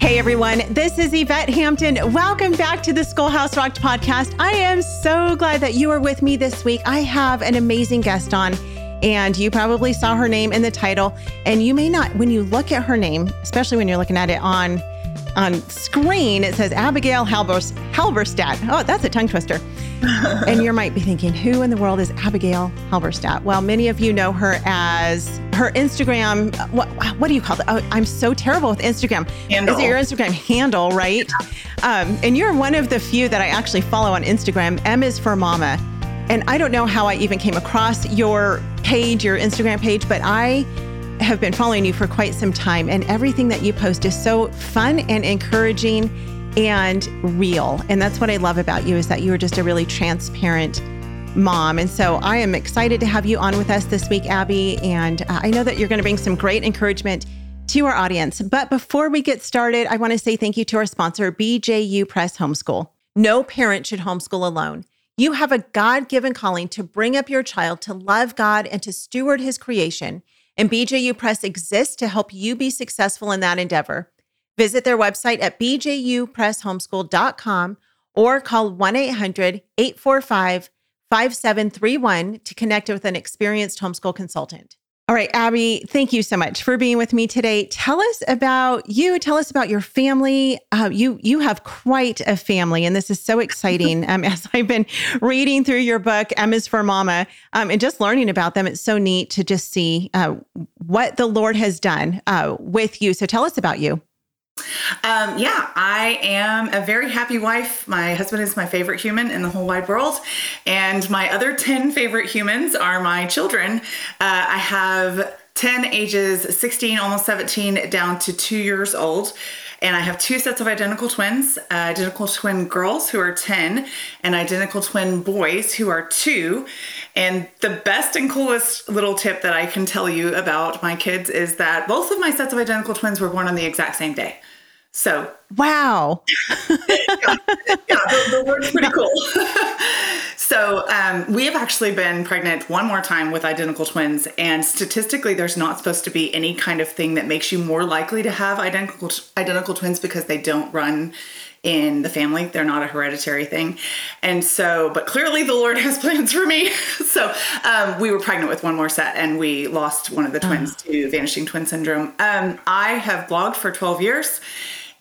Hey everyone, this is Yvette Hampton. Welcome back to the Schoolhouse Rocked podcast. I am so glad that you are with me this week. I have an amazing guest on, and you probably saw her name in the title. And you may not, when you look at her name, especially when you're looking at it on on screen, it says Abigail Halbers, Halberstadt. Oh, that's a tongue twister. and you might be thinking, who in the world is Abigail Halberstadt? Well, many of you know her as her Instagram. What, what do you call it? Oh, I'm so terrible with Instagram. Handle. Is it your Instagram handle, right? Um, and you're one of the few that I actually follow on Instagram. M is for Mama. And I don't know how I even came across your page, your Instagram page, but I have been following you for quite some time. And everything that you post is so fun and encouraging and real. And that's what I love about you is that you are just a really transparent mom. And so I am excited to have you on with us this week, Abby. And uh, I know that you're going to bring some great encouragement to our audience. But before we get started, I want to say thank you to our sponsor, BJU Press Homeschool. No parent should homeschool alone. You have a God given calling to bring up your child to love God and to steward his creation. And BJU Press exists to help you be successful in that endeavor. Visit their website at bjupresshomeschool.com or call 1 800 845 5731 to connect with an experienced homeschool consultant. All right, Abby, thank you so much for being with me today. Tell us about you. Tell us about your family. Uh, you you have quite a family, and this is so exciting. Um, as I've been reading through your book, M is for Mama, um, and just learning about them, it's so neat to just see uh, what the Lord has done uh, with you. So tell us about you. Um, yeah, I am a very happy wife. My husband is my favorite human in the whole wide world. And my other 10 favorite humans are my children. Uh, I have 10 ages 16, almost 17, down to two years old. And I have two sets of identical twins uh, identical twin girls who are 10, and identical twin boys who are two. And the best and coolest little tip that I can tell you about my kids is that both of my sets of identical twins were born on the exact same day. So, wow. yeah, yeah the, the word's pretty cool. so, um, we have actually been pregnant one more time with identical twins, and statistically, there's not supposed to be any kind of thing that makes you more likely to have identical identical twins because they don't run in the family. They're not a hereditary thing. And so, but clearly the Lord has plans for me. so um, we were pregnant with one more set and we lost one of the twins oh. to vanishing twin syndrome. Um, I have blogged for 12 years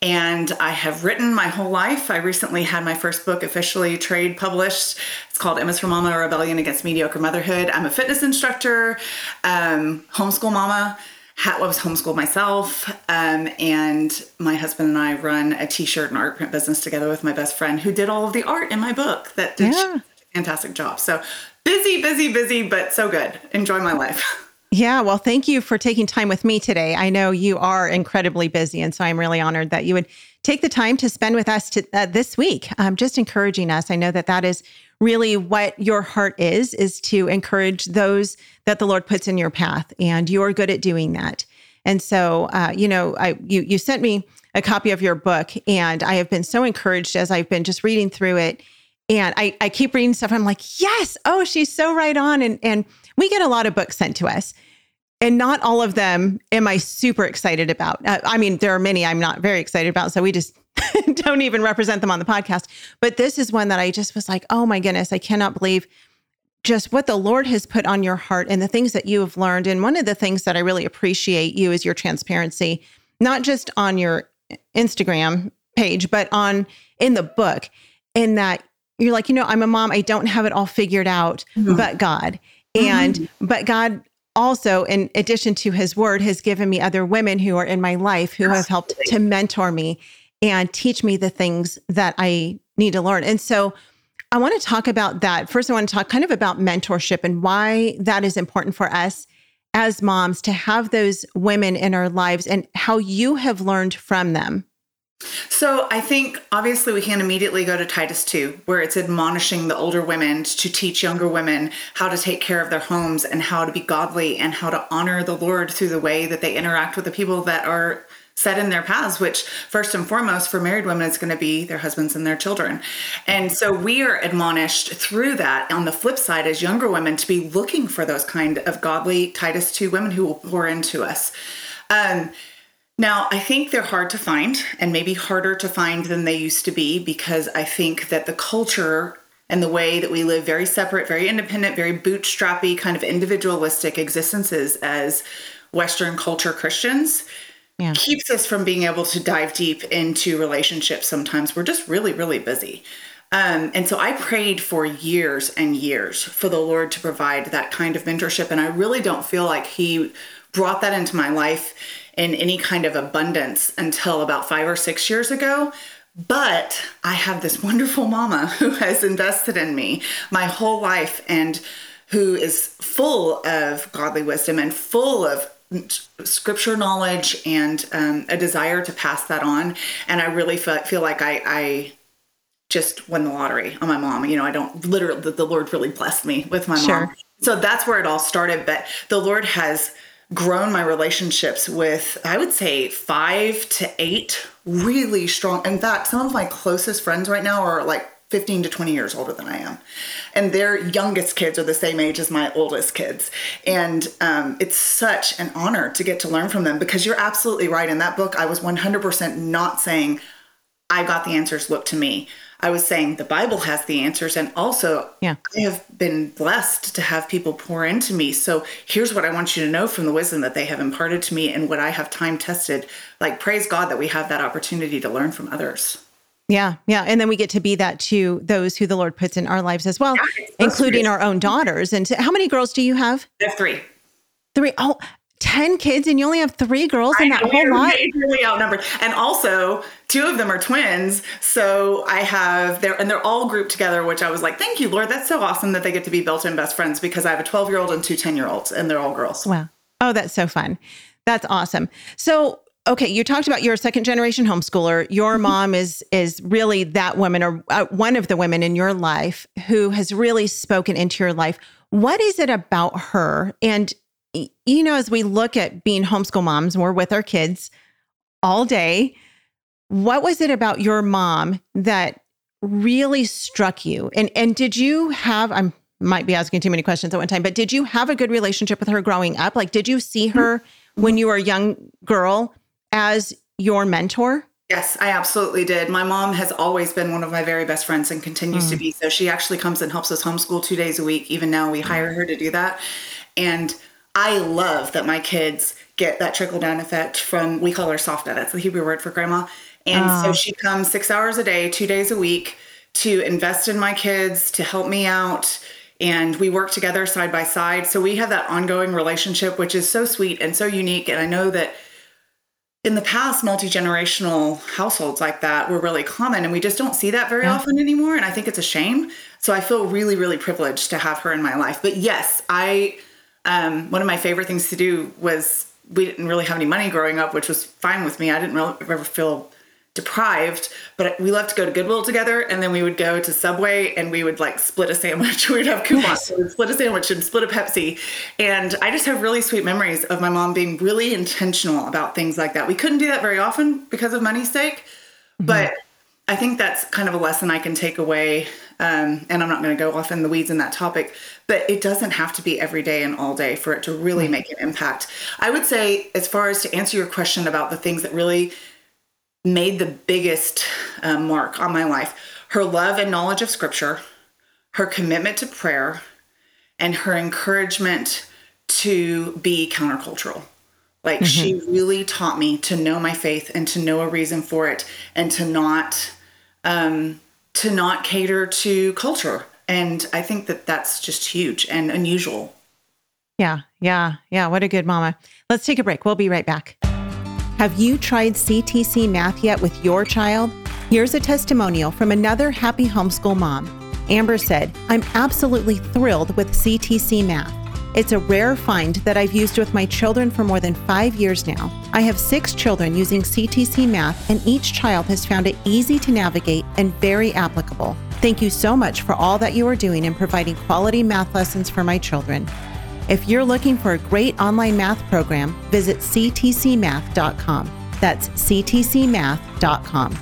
and I have written my whole life. I recently had my first book officially trade published. It's called is for Mama: A Rebellion Against Mediocre Motherhood. I'm a fitness instructor, um, homeschool mama. I was homeschooled myself, um, and my husband and I run a T-shirt and art print business together with my best friend, who did all of the art in my book. That did yeah. a fantastic job. So busy, busy, busy, but so good. Enjoy my life. Yeah, well, thank you for taking time with me today. I know you are incredibly busy, and so I'm really honored that you would take the time to spend with us to, uh, this week, um, just encouraging us. I know that that is really what your heart is, is to encourage those that the Lord puts in your path, and you're good at doing that. And so, uh, you know, I you you sent me a copy of your book, and I have been so encouraged as I've been just reading through it. And I, I keep reading stuff. I'm like, yes, oh, she's so right on. And and we get a lot of books sent to us and not all of them am I super excited about. Uh, I mean, there are many I'm not very excited about. So we just don't even represent them on the podcast. But this is one that I just was like, oh my goodness, I cannot believe just what the Lord has put on your heart and the things that you have learned. And one of the things that I really appreciate you is your transparency, not just on your Instagram page, but on in the book, in that you're like, you know, I'm a mom, I don't have it all figured out, mm-hmm. but God. And mm-hmm. but God also, in addition to his word, has given me other women who are in my life who have helped to mentor me and teach me the things that I need to learn. And so I want to talk about that. First, I want to talk kind of about mentorship and why that is important for us as moms to have those women in our lives and how you have learned from them. So I think obviously we can immediately go to Titus 2, where it's admonishing the older women to teach younger women how to take care of their homes and how to be godly and how to honor the Lord through the way that they interact with the people that are set in their paths, which first and foremost for married women is going to be their husbands and their children. And so we are admonished through that on the flip side as younger women to be looking for those kind of godly Titus 2 women who will pour into us. Um, Now, I think they're hard to find and maybe harder to find than they used to be because I think that the culture and the way that we live very separate, very independent, very bootstrappy, kind of individualistic existences as Western culture Christians yeah. keeps us from being able to dive deep into relationships sometimes. We're just really, really busy. Um, and so I prayed for years and years for the Lord to provide that kind of mentorship. And I really don't feel like He brought that into my life in any kind of abundance until about five or six years ago. But I have this wonderful mama who has invested in me my whole life and who is full of godly wisdom and full of scripture knowledge and um, a desire to pass that on. And I really feel, feel like I, I just won the lottery on my mom. You know, I don't literally, the, the Lord really blessed me with my sure. mom. So that's where it all started. But the Lord has grown my relationships with, I would say, five to eight really strong. In fact, some of my closest friends right now are like 15 to 20 years older than I am. And their youngest kids are the same age as my oldest kids. And um, it's such an honor to get to learn from them because you're absolutely right. In that book, I was 100% not saying, I got the answers, look to me. I was saying the Bible has the answers, and also yeah. I have been blessed to have people pour into me. So here's what I want you to know from the wisdom that they have imparted to me and what I have time tested. Like, praise God that we have that opportunity to learn from others. Yeah, yeah. And then we get to be that to those who the Lord puts in our lives as well, yeah, including our own daughters. And how many girls do you have? I have three. Three. Oh, 10 kids and you only have three girls in that whole lot? Really outnumbered. And also, two of them are twins. So I have, they're, and they're all grouped together, which I was like, thank you, Lord. That's so awesome that they get to be built in best friends because I have a 12 year old and two 10 year olds and they're all girls. Wow. Oh, that's so fun. That's awesome. So, okay, you talked about your second generation homeschooler. Your mm-hmm. mom is is really that woman or uh, one of the women in your life who has really spoken into your life. What is it about her? And you know, as we look at being homeschool moms, we're with our kids all day. What was it about your mom that really struck you? And and did you have I might be asking too many questions at one time, but did you have a good relationship with her growing up? Like did you see her when you were a young girl as your mentor? Yes, I absolutely did. My mom has always been one of my very best friends and continues mm. to be. So she actually comes and helps us homeschool 2 days a week. Even now we hire her to do that. And I love that my kids get that trickle down effect from, we call her Savta That's the Hebrew word for grandma. And so ah. she comes six hours a day, two days a week to invest in my kids, to help me out. And we work together side by side. So we have that ongoing relationship, which is so sweet and so unique. And I know that in the past, multi generational households like that were really common, and we just don't see that very yeah. often anymore. And I think it's a shame. So I feel really, really privileged to have her in my life. But yes, I um, one of my favorite things to do was we didn't really have any money growing up, which was fine with me. I didn't really ever feel deprived, but we loved to go to Goodwill together, and then we would go to Subway and we would like split a sandwich. We'd have coupons, yes. so we'd split a sandwich and split a Pepsi. And I just have really sweet memories of my mom being really intentional about things like that. We couldn't do that very often because of money's sake, mm-hmm. but I think that's kind of a lesson I can take away. Um, and I'm not going to go off in the weeds in that topic, but it doesn't have to be every day and all day for it to really mm-hmm. make an impact. I would say, as far as to answer your question about the things that really made the biggest uh, mark on my life, her love and knowledge of scripture, her commitment to prayer, and her encouragement to be countercultural. Like mm-hmm. she really taught me to know my faith and to know a reason for it and to not um, to not cater to culture. And I think that that's just huge and unusual. Yeah, yeah, yeah. What a good mama. Let's take a break. We'll be right back. Have you tried CTC math yet with your child? Here's a testimonial from another happy homeschool mom. Amber said, I'm absolutely thrilled with CTC math. It's a rare find that I've used with my children for more than five years now. I have six children using CTC Math, and each child has found it easy to navigate and very applicable. Thank you so much for all that you are doing in providing quality math lessons for my children. If you're looking for a great online math program, visit ctcmath.com. That's ctcmath.com.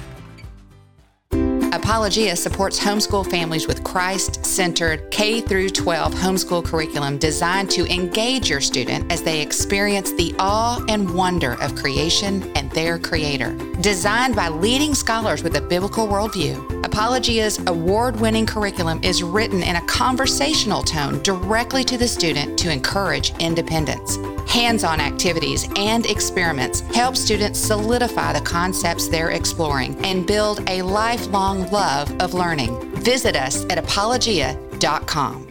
Apologia supports homeschool families with Christ centered K through 12 homeschool curriculum designed to engage your student as they experience the awe and wonder of creation and their creator. Designed by leading scholars with a biblical worldview, Apologia's award winning curriculum is written in a conversational tone directly to the student to encourage independence. Hands on activities and experiments help students solidify the concepts they're exploring and build a lifelong love of learning. Visit us at apologia.com.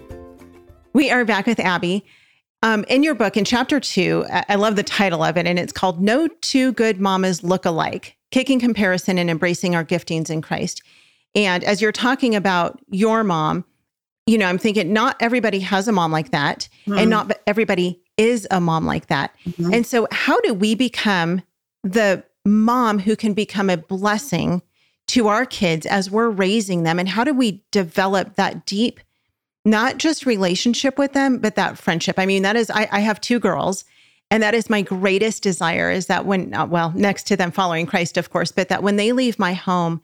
We are back with Abby. Um, in your book, in chapter two, I love the title of it, and it's called No Two Good Mamas Look Alike Kicking Comparison and Embracing Our Giftings in Christ. And as you're talking about your mom, you know, I'm thinking not everybody has a mom like that, mm-hmm. and not everybody is a mom like that. Mm-hmm. And so, how do we become the mom who can become a blessing to our kids as we're raising them? And how do we develop that deep, not just relationship with them, but that friendship? I mean, that is, I, I have two girls. And that is my greatest desire is that when, uh, well, next to them following Christ, of course, but that when they leave my home,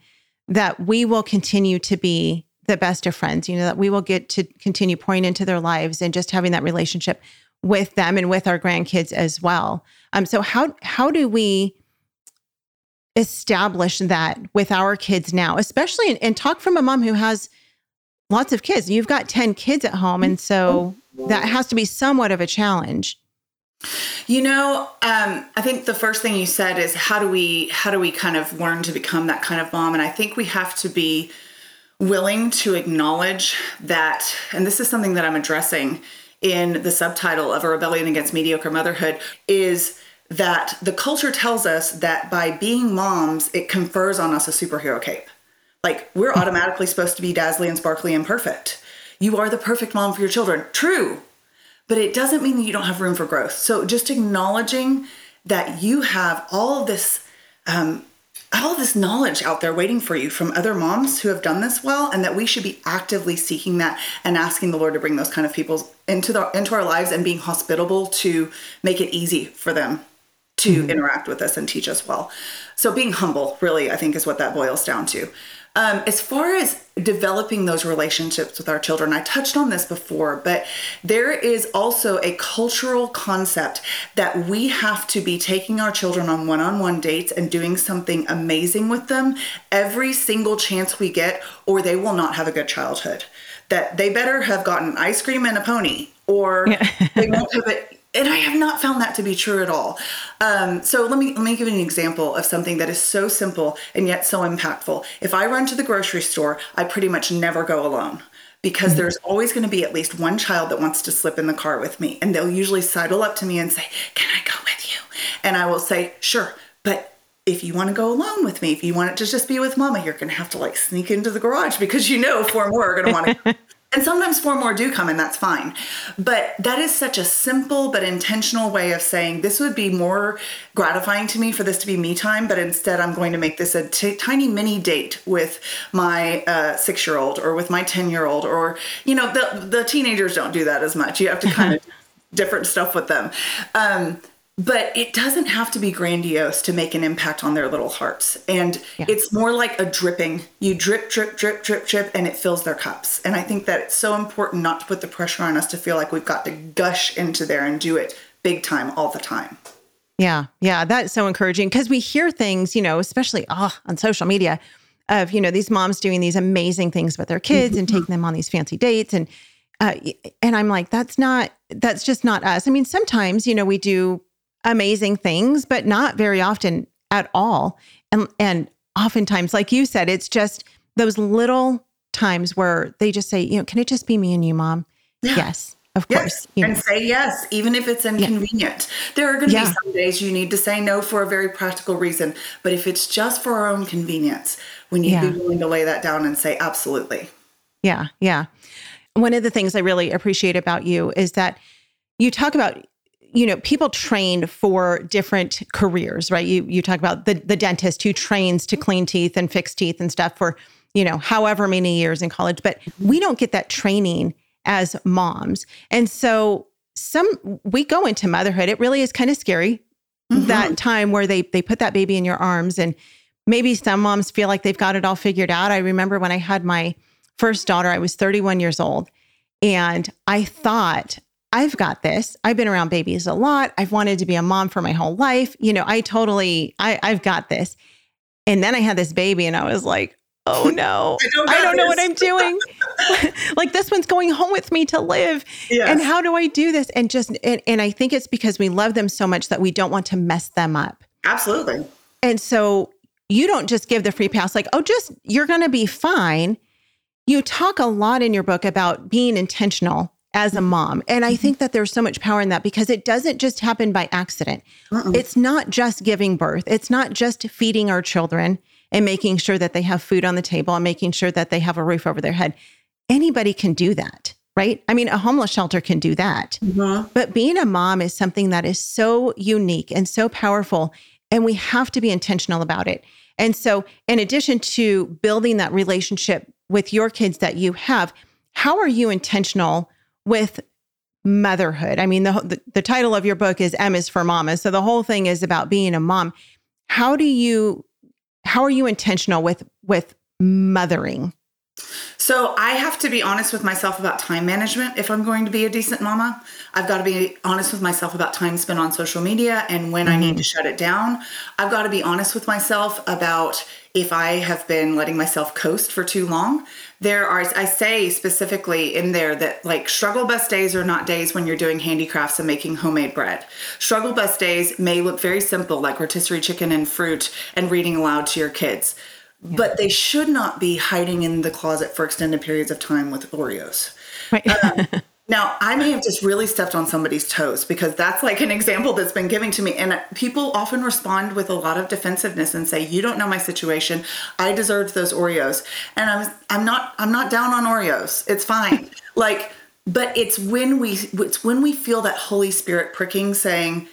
that we will continue to be the best of friends, you know, that we will get to continue pouring into their lives and just having that relationship with them and with our grandkids as well. Um, so how how do we establish that with our kids now, especially and talk from a mom who has lots of kids. You've got 10 kids at home. And so that has to be somewhat of a challenge. You know, um, I think the first thing you said is how do we how do we kind of learn to become that kind of mom? And I think we have to be willing to acknowledge that, and this is something that I'm addressing in the subtitle of a rebellion against mediocre motherhood, is that the culture tells us that by being moms, it confers on us a superhero cape. Like we're automatically supposed to be dazzling and sparkly and perfect. You are the perfect mom for your children. True but it doesn't mean that you don't have room for growth. So just acknowledging that you have all this, um, all this knowledge out there waiting for you from other moms who have done this well, and that we should be actively seeking that and asking the Lord to bring those kind of people into the into our lives and being hospitable to make it easy for them to mm-hmm. interact with us and teach us well. So being humble, really, I think, is what that boils down to. Um, as far as developing those relationships with our children, I touched on this before, but there is also a cultural concept that we have to be taking our children on one on one dates and doing something amazing with them every single chance we get, or they will not have a good childhood. That they better have gotten ice cream and a pony, or yeah. they won't have it and I have not found that to be true at all. Um, so let me let me give you an example of something that is so simple and yet so impactful. If I run to the grocery store, I pretty much never go alone because mm-hmm. there's always going to be at least one child that wants to slip in the car with me, and they'll usually sidle up to me and say, "Can I go with you?" And I will say, "Sure," but if you want to go alone with me, if you want it to just be with mama, you're going to have to like sneak into the garage because you know four more are going to want to And sometimes four more do come, and that's fine. But that is such a simple but intentional way of saying this would be more gratifying to me for this to be me time, but instead I'm going to make this a t- tiny mini date with my uh, six year old or with my 10 year old, or, you know, the, the teenagers don't do that as much. You have to kind of different stuff with them. Um, but it doesn't have to be grandiose to make an impact on their little hearts. And yeah. it's more like a dripping. You drip, drip, drip, drip, drip, and it fills their cups. And I think that it's so important not to put the pressure on us to feel like we've got to gush into there and do it big time all the time. Yeah, yeah, that's so encouraging because we hear things, you know, especially oh, on social media of, you know, these moms doing these amazing things with their kids and taking them on these fancy dates and uh, and I'm like, that's not, that's just not us. I mean, sometimes, you know, we do amazing things, but not very often at all. And and oftentimes, like you said, it's just those little times where they just say, you know, can it just be me and you, mom? Yeah. Yes. Of yes. course. And know. say yes, even if it's inconvenient. Yeah. There are going to yeah. be some days you need to say no for a very practical reason. But if it's just for our own convenience, we need to be willing to lay that down and say, absolutely. Yeah. Yeah. One of the things I really appreciate about you is that you talk about you know, people train for different careers, right? You you talk about the the dentist who trains to clean teeth and fix teeth and stuff for, you know, however many years in college, but we don't get that training as moms. And so some we go into motherhood, it really is kind of scary mm-hmm. that time where they they put that baby in your arms and maybe some moms feel like they've got it all figured out. I remember when I had my first daughter, I was 31 years old. And I thought, I've got this. I've been around babies a lot. I've wanted to be a mom for my whole life. You know, I totally, I, I've got this. And then I had this baby and I was like, oh no, I don't, I don't know what I'm doing. like this one's going home with me to live. Yes. And how do I do this? And just, and, and I think it's because we love them so much that we don't want to mess them up. Absolutely. And so you don't just give the free pass, like, oh, just you're going to be fine. You talk a lot in your book about being intentional as a mom. And I think that there's so much power in that because it doesn't just happen by accident. Uh-uh. It's not just giving birth, it's not just feeding our children and making sure that they have food on the table and making sure that they have a roof over their head. Anybody can do that, right? I mean, a homeless shelter can do that. Mm-hmm. But being a mom is something that is so unique and so powerful. And we have to be intentional about it. And so, in addition to building that relationship with your kids that you have, how are you intentional with motherhood? I mean, the, the, the title of your book is M is for Mama. So the whole thing is about being a mom. How do you how are you intentional with with mothering? So I have to be honest with myself about time management if I'm going to be a decent mama. I've got to be honest with myself about time spent on social media and when mm-hmm. I need to mm-hmm. shut it down. I've got to be honest with myself about if I have been letting myself coast for too long. There are, I say specifically in there that like struggle bus days are not days when you're doing handicrafts and making homemade bread. Struggle bus days may look very simple, like rotisserie chicken and fruit and reading aloud to your kids but they should not be hiding in the closet for extended periods of time with Oreos. Right. um, now, I may have just really stepped on somebody's toes because that's like an example that's been given to me. And people often respond with a lot of defensiveness and say, "You don't know my situation. I deserved those Oreos." And I'm I'm not I'm not down on Oreos. It's fine. like, but it's when we it's when we feel that Holy Spirit pricking, saying,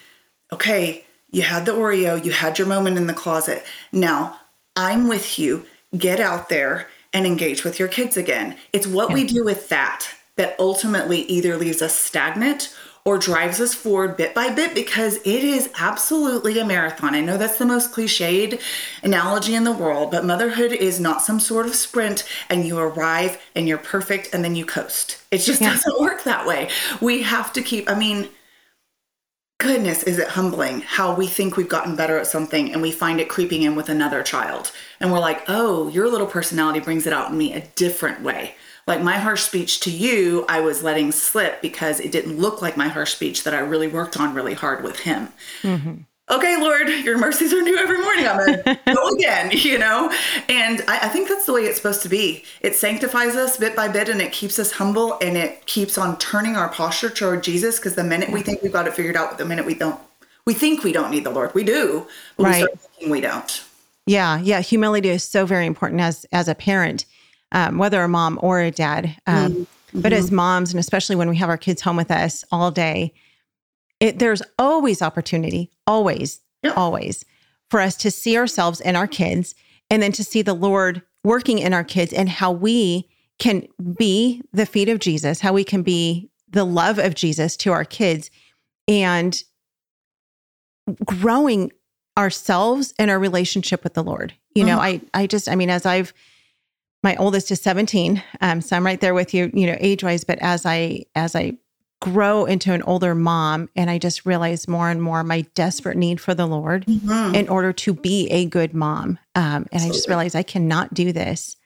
"Okay, you had the Oreo. You had your moment in the closet. Now." I'm with you. Get out there and engage with your kids again. It's what yeah. we do with that that ultimately either leaves us stagnant or drives us forward bit by bit because it is absolutely a marathon. I know that's the most cliched analogy in the world, but motherhood is not some sort of sprint and you arrive and you're perfect and then you coast. It just yeah. doesn't work that way. We have to keep, I mean, goodness, is it humbling how we think we've gotten better at something and we find it creeping in with another child. And we're like, oh, your little personality brings it out in me a different way. Like my harsh speech to you, I was letting slip because it didn't look like my harsh speech that I really worked on really hard with him. Mm-hmm okay, Lord, your mercies are new every morning. I'm going to go again, you know? And I, I, think that's the way it's supposed to be. It sanctifies us bit by bit and it keeps us humble and it keeps on turning our posture toward Jesus because the minute we think we've got it figured out, the minute we don't, we think we don't need the Lord. We do, but right. we start thinking we don't. Yeah, yeah. Humility is so very important as as a parent, um, whether a mom or a dad. Um, mm-hmm. But as moms, and especially when we have our kids home with us all day, it, there's always opportunity, always, yeah. always for us to see ourselves in our kids and then to see the Lord working in our kids and how we can be the feet of Jesus, how we can be the love of Jesus to our kids and growing ourselves and our relationship with the Lord. You know, mm-hmm. I I just I mean as I've my oldest is 17, um, so I'm right there with you, you know, age wise. But as I as I grow into an older mom and I just realized more and more my desperate need for the Lord mm-hmm. in order to be a good mom. Um, and Absolutely. I just realized I cannot do this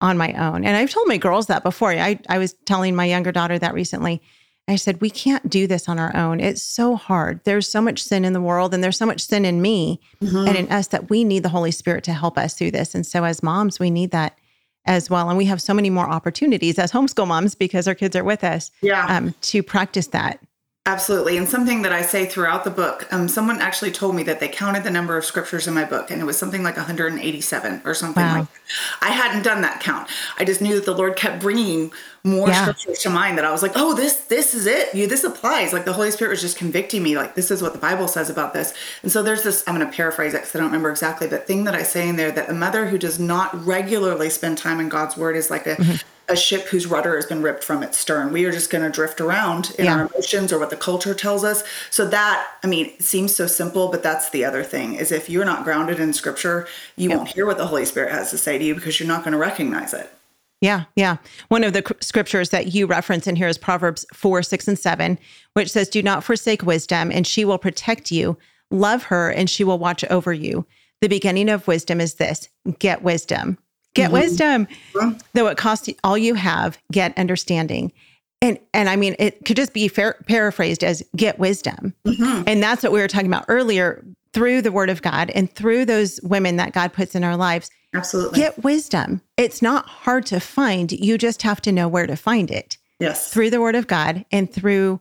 on my own. And I've told my girls that before. I, I was telling my younger daughter that recently. I said, we can't do this on our own. It's so hard. There's so much sin in the world and there's so much sin in me mm-hmm. and in us that we need the Holy Spirit to help us through this. And so as moms, we need that as well. And we have so many more opportunities as homeschool moms because our kids are with us yeah. Um, to practice that. Absolutely. And something that I say throughout the book, um, someone actually told me that they counted the number of scriptures in my book and it was something like 187 or something wow. like that. I hadn't done that count. I just knew that the Lord kept bringing more yeah. scriptures to mind that I was like, oh, this, this is it. You, this applies. Like the Holy Spirit was just convicting me. Like, this is what the Bible says about this. And so there's this, I'm going to paraphrase it because I don't remember exactly, but thing that I say in there that a mother who does not regularly spend time in God's word is like a, mm-hmm a ship whose rudder has been ripped from its stern. We are just going to drift around in yeah. our emotions or what the culture tells us. So that, I mean, seems so simple, but that's the other thing is if you're not grounded in scripture, you yep. won't hear what the Holy Spirit has to say to you because you're not going to recognize it. Yeah, yeah. One of the scriptures that you reference in here is Proverbs 4, 6, and 7, which says, Do not forsake wisdom, and she will protect you. Love her, and she will watch over you. The beginning of wisdom is this get wisdom. Get mm-hmm. wisdom. Though it costs you all you have, get understanding. And and I mean, it could just be fair, paraphrased as get wisdom. Mm-hmm. And that's what we were talking about earlier through the word of God and through those women that God puts in our lives. Absolutely. Get wisdom. It's not hard to find. You just have to know where to find it. Yes. Through the word of God and through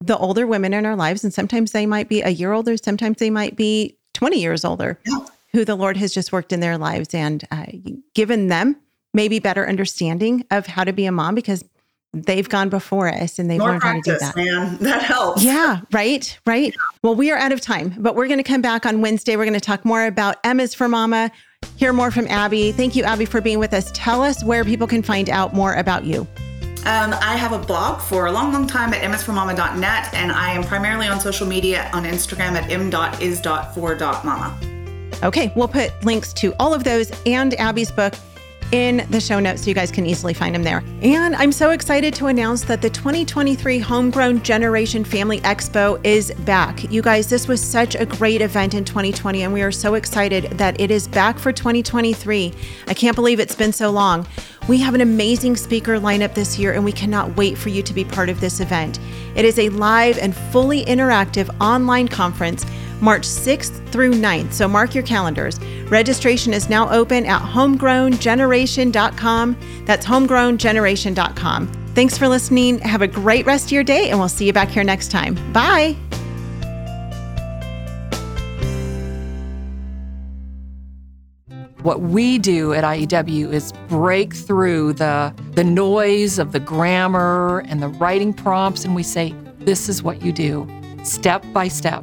the older women in our lives. And sometimes they might be a year older, sometimes they might be 20 years older, yeah. Who the Lord has just worked in their lives and uh, given them maybe better understanding of how to be a mom because they've gone before us and they've More learned practice, how to do that. Man, that helps. Yeah, right, right. Yeah. Well, we are out of time, but we're going to come back on Wednesday. We're going to talk more about M is for Mama, hear more from Abby. Thank you, Abby, for being with us. Tell us where people can find out more about you. Um, I have a blog for a long, long time at msformama.net, and I am primarily on social media on Instagram at m.is.for.mama. Okay, we'll put links to all of those and Abby's book in the show notes so you guys can easily find them there. And I'm so excited to announce that the 2023 Homegrown Generation Family Expo is back. You guys, this was such a great event in 2020, and we are so excited that it is back for 2023. I can't believe it's been so long. We have an amazing speaker lineup this year, and we cannot wait for you to be part of this event. It is a live and fully interactive online conference March 6th through 9th. So mark your calendars. Registration is now open at homegrowngeneration.com. That's homegrowngeneration.com. Thanks for listening. Have a great rest of your day, and we'll see you back here next time. Bye. What we do at IEW is break through the, the noise of the grammar and the writing prompts, and we say, This is what you do, step by step.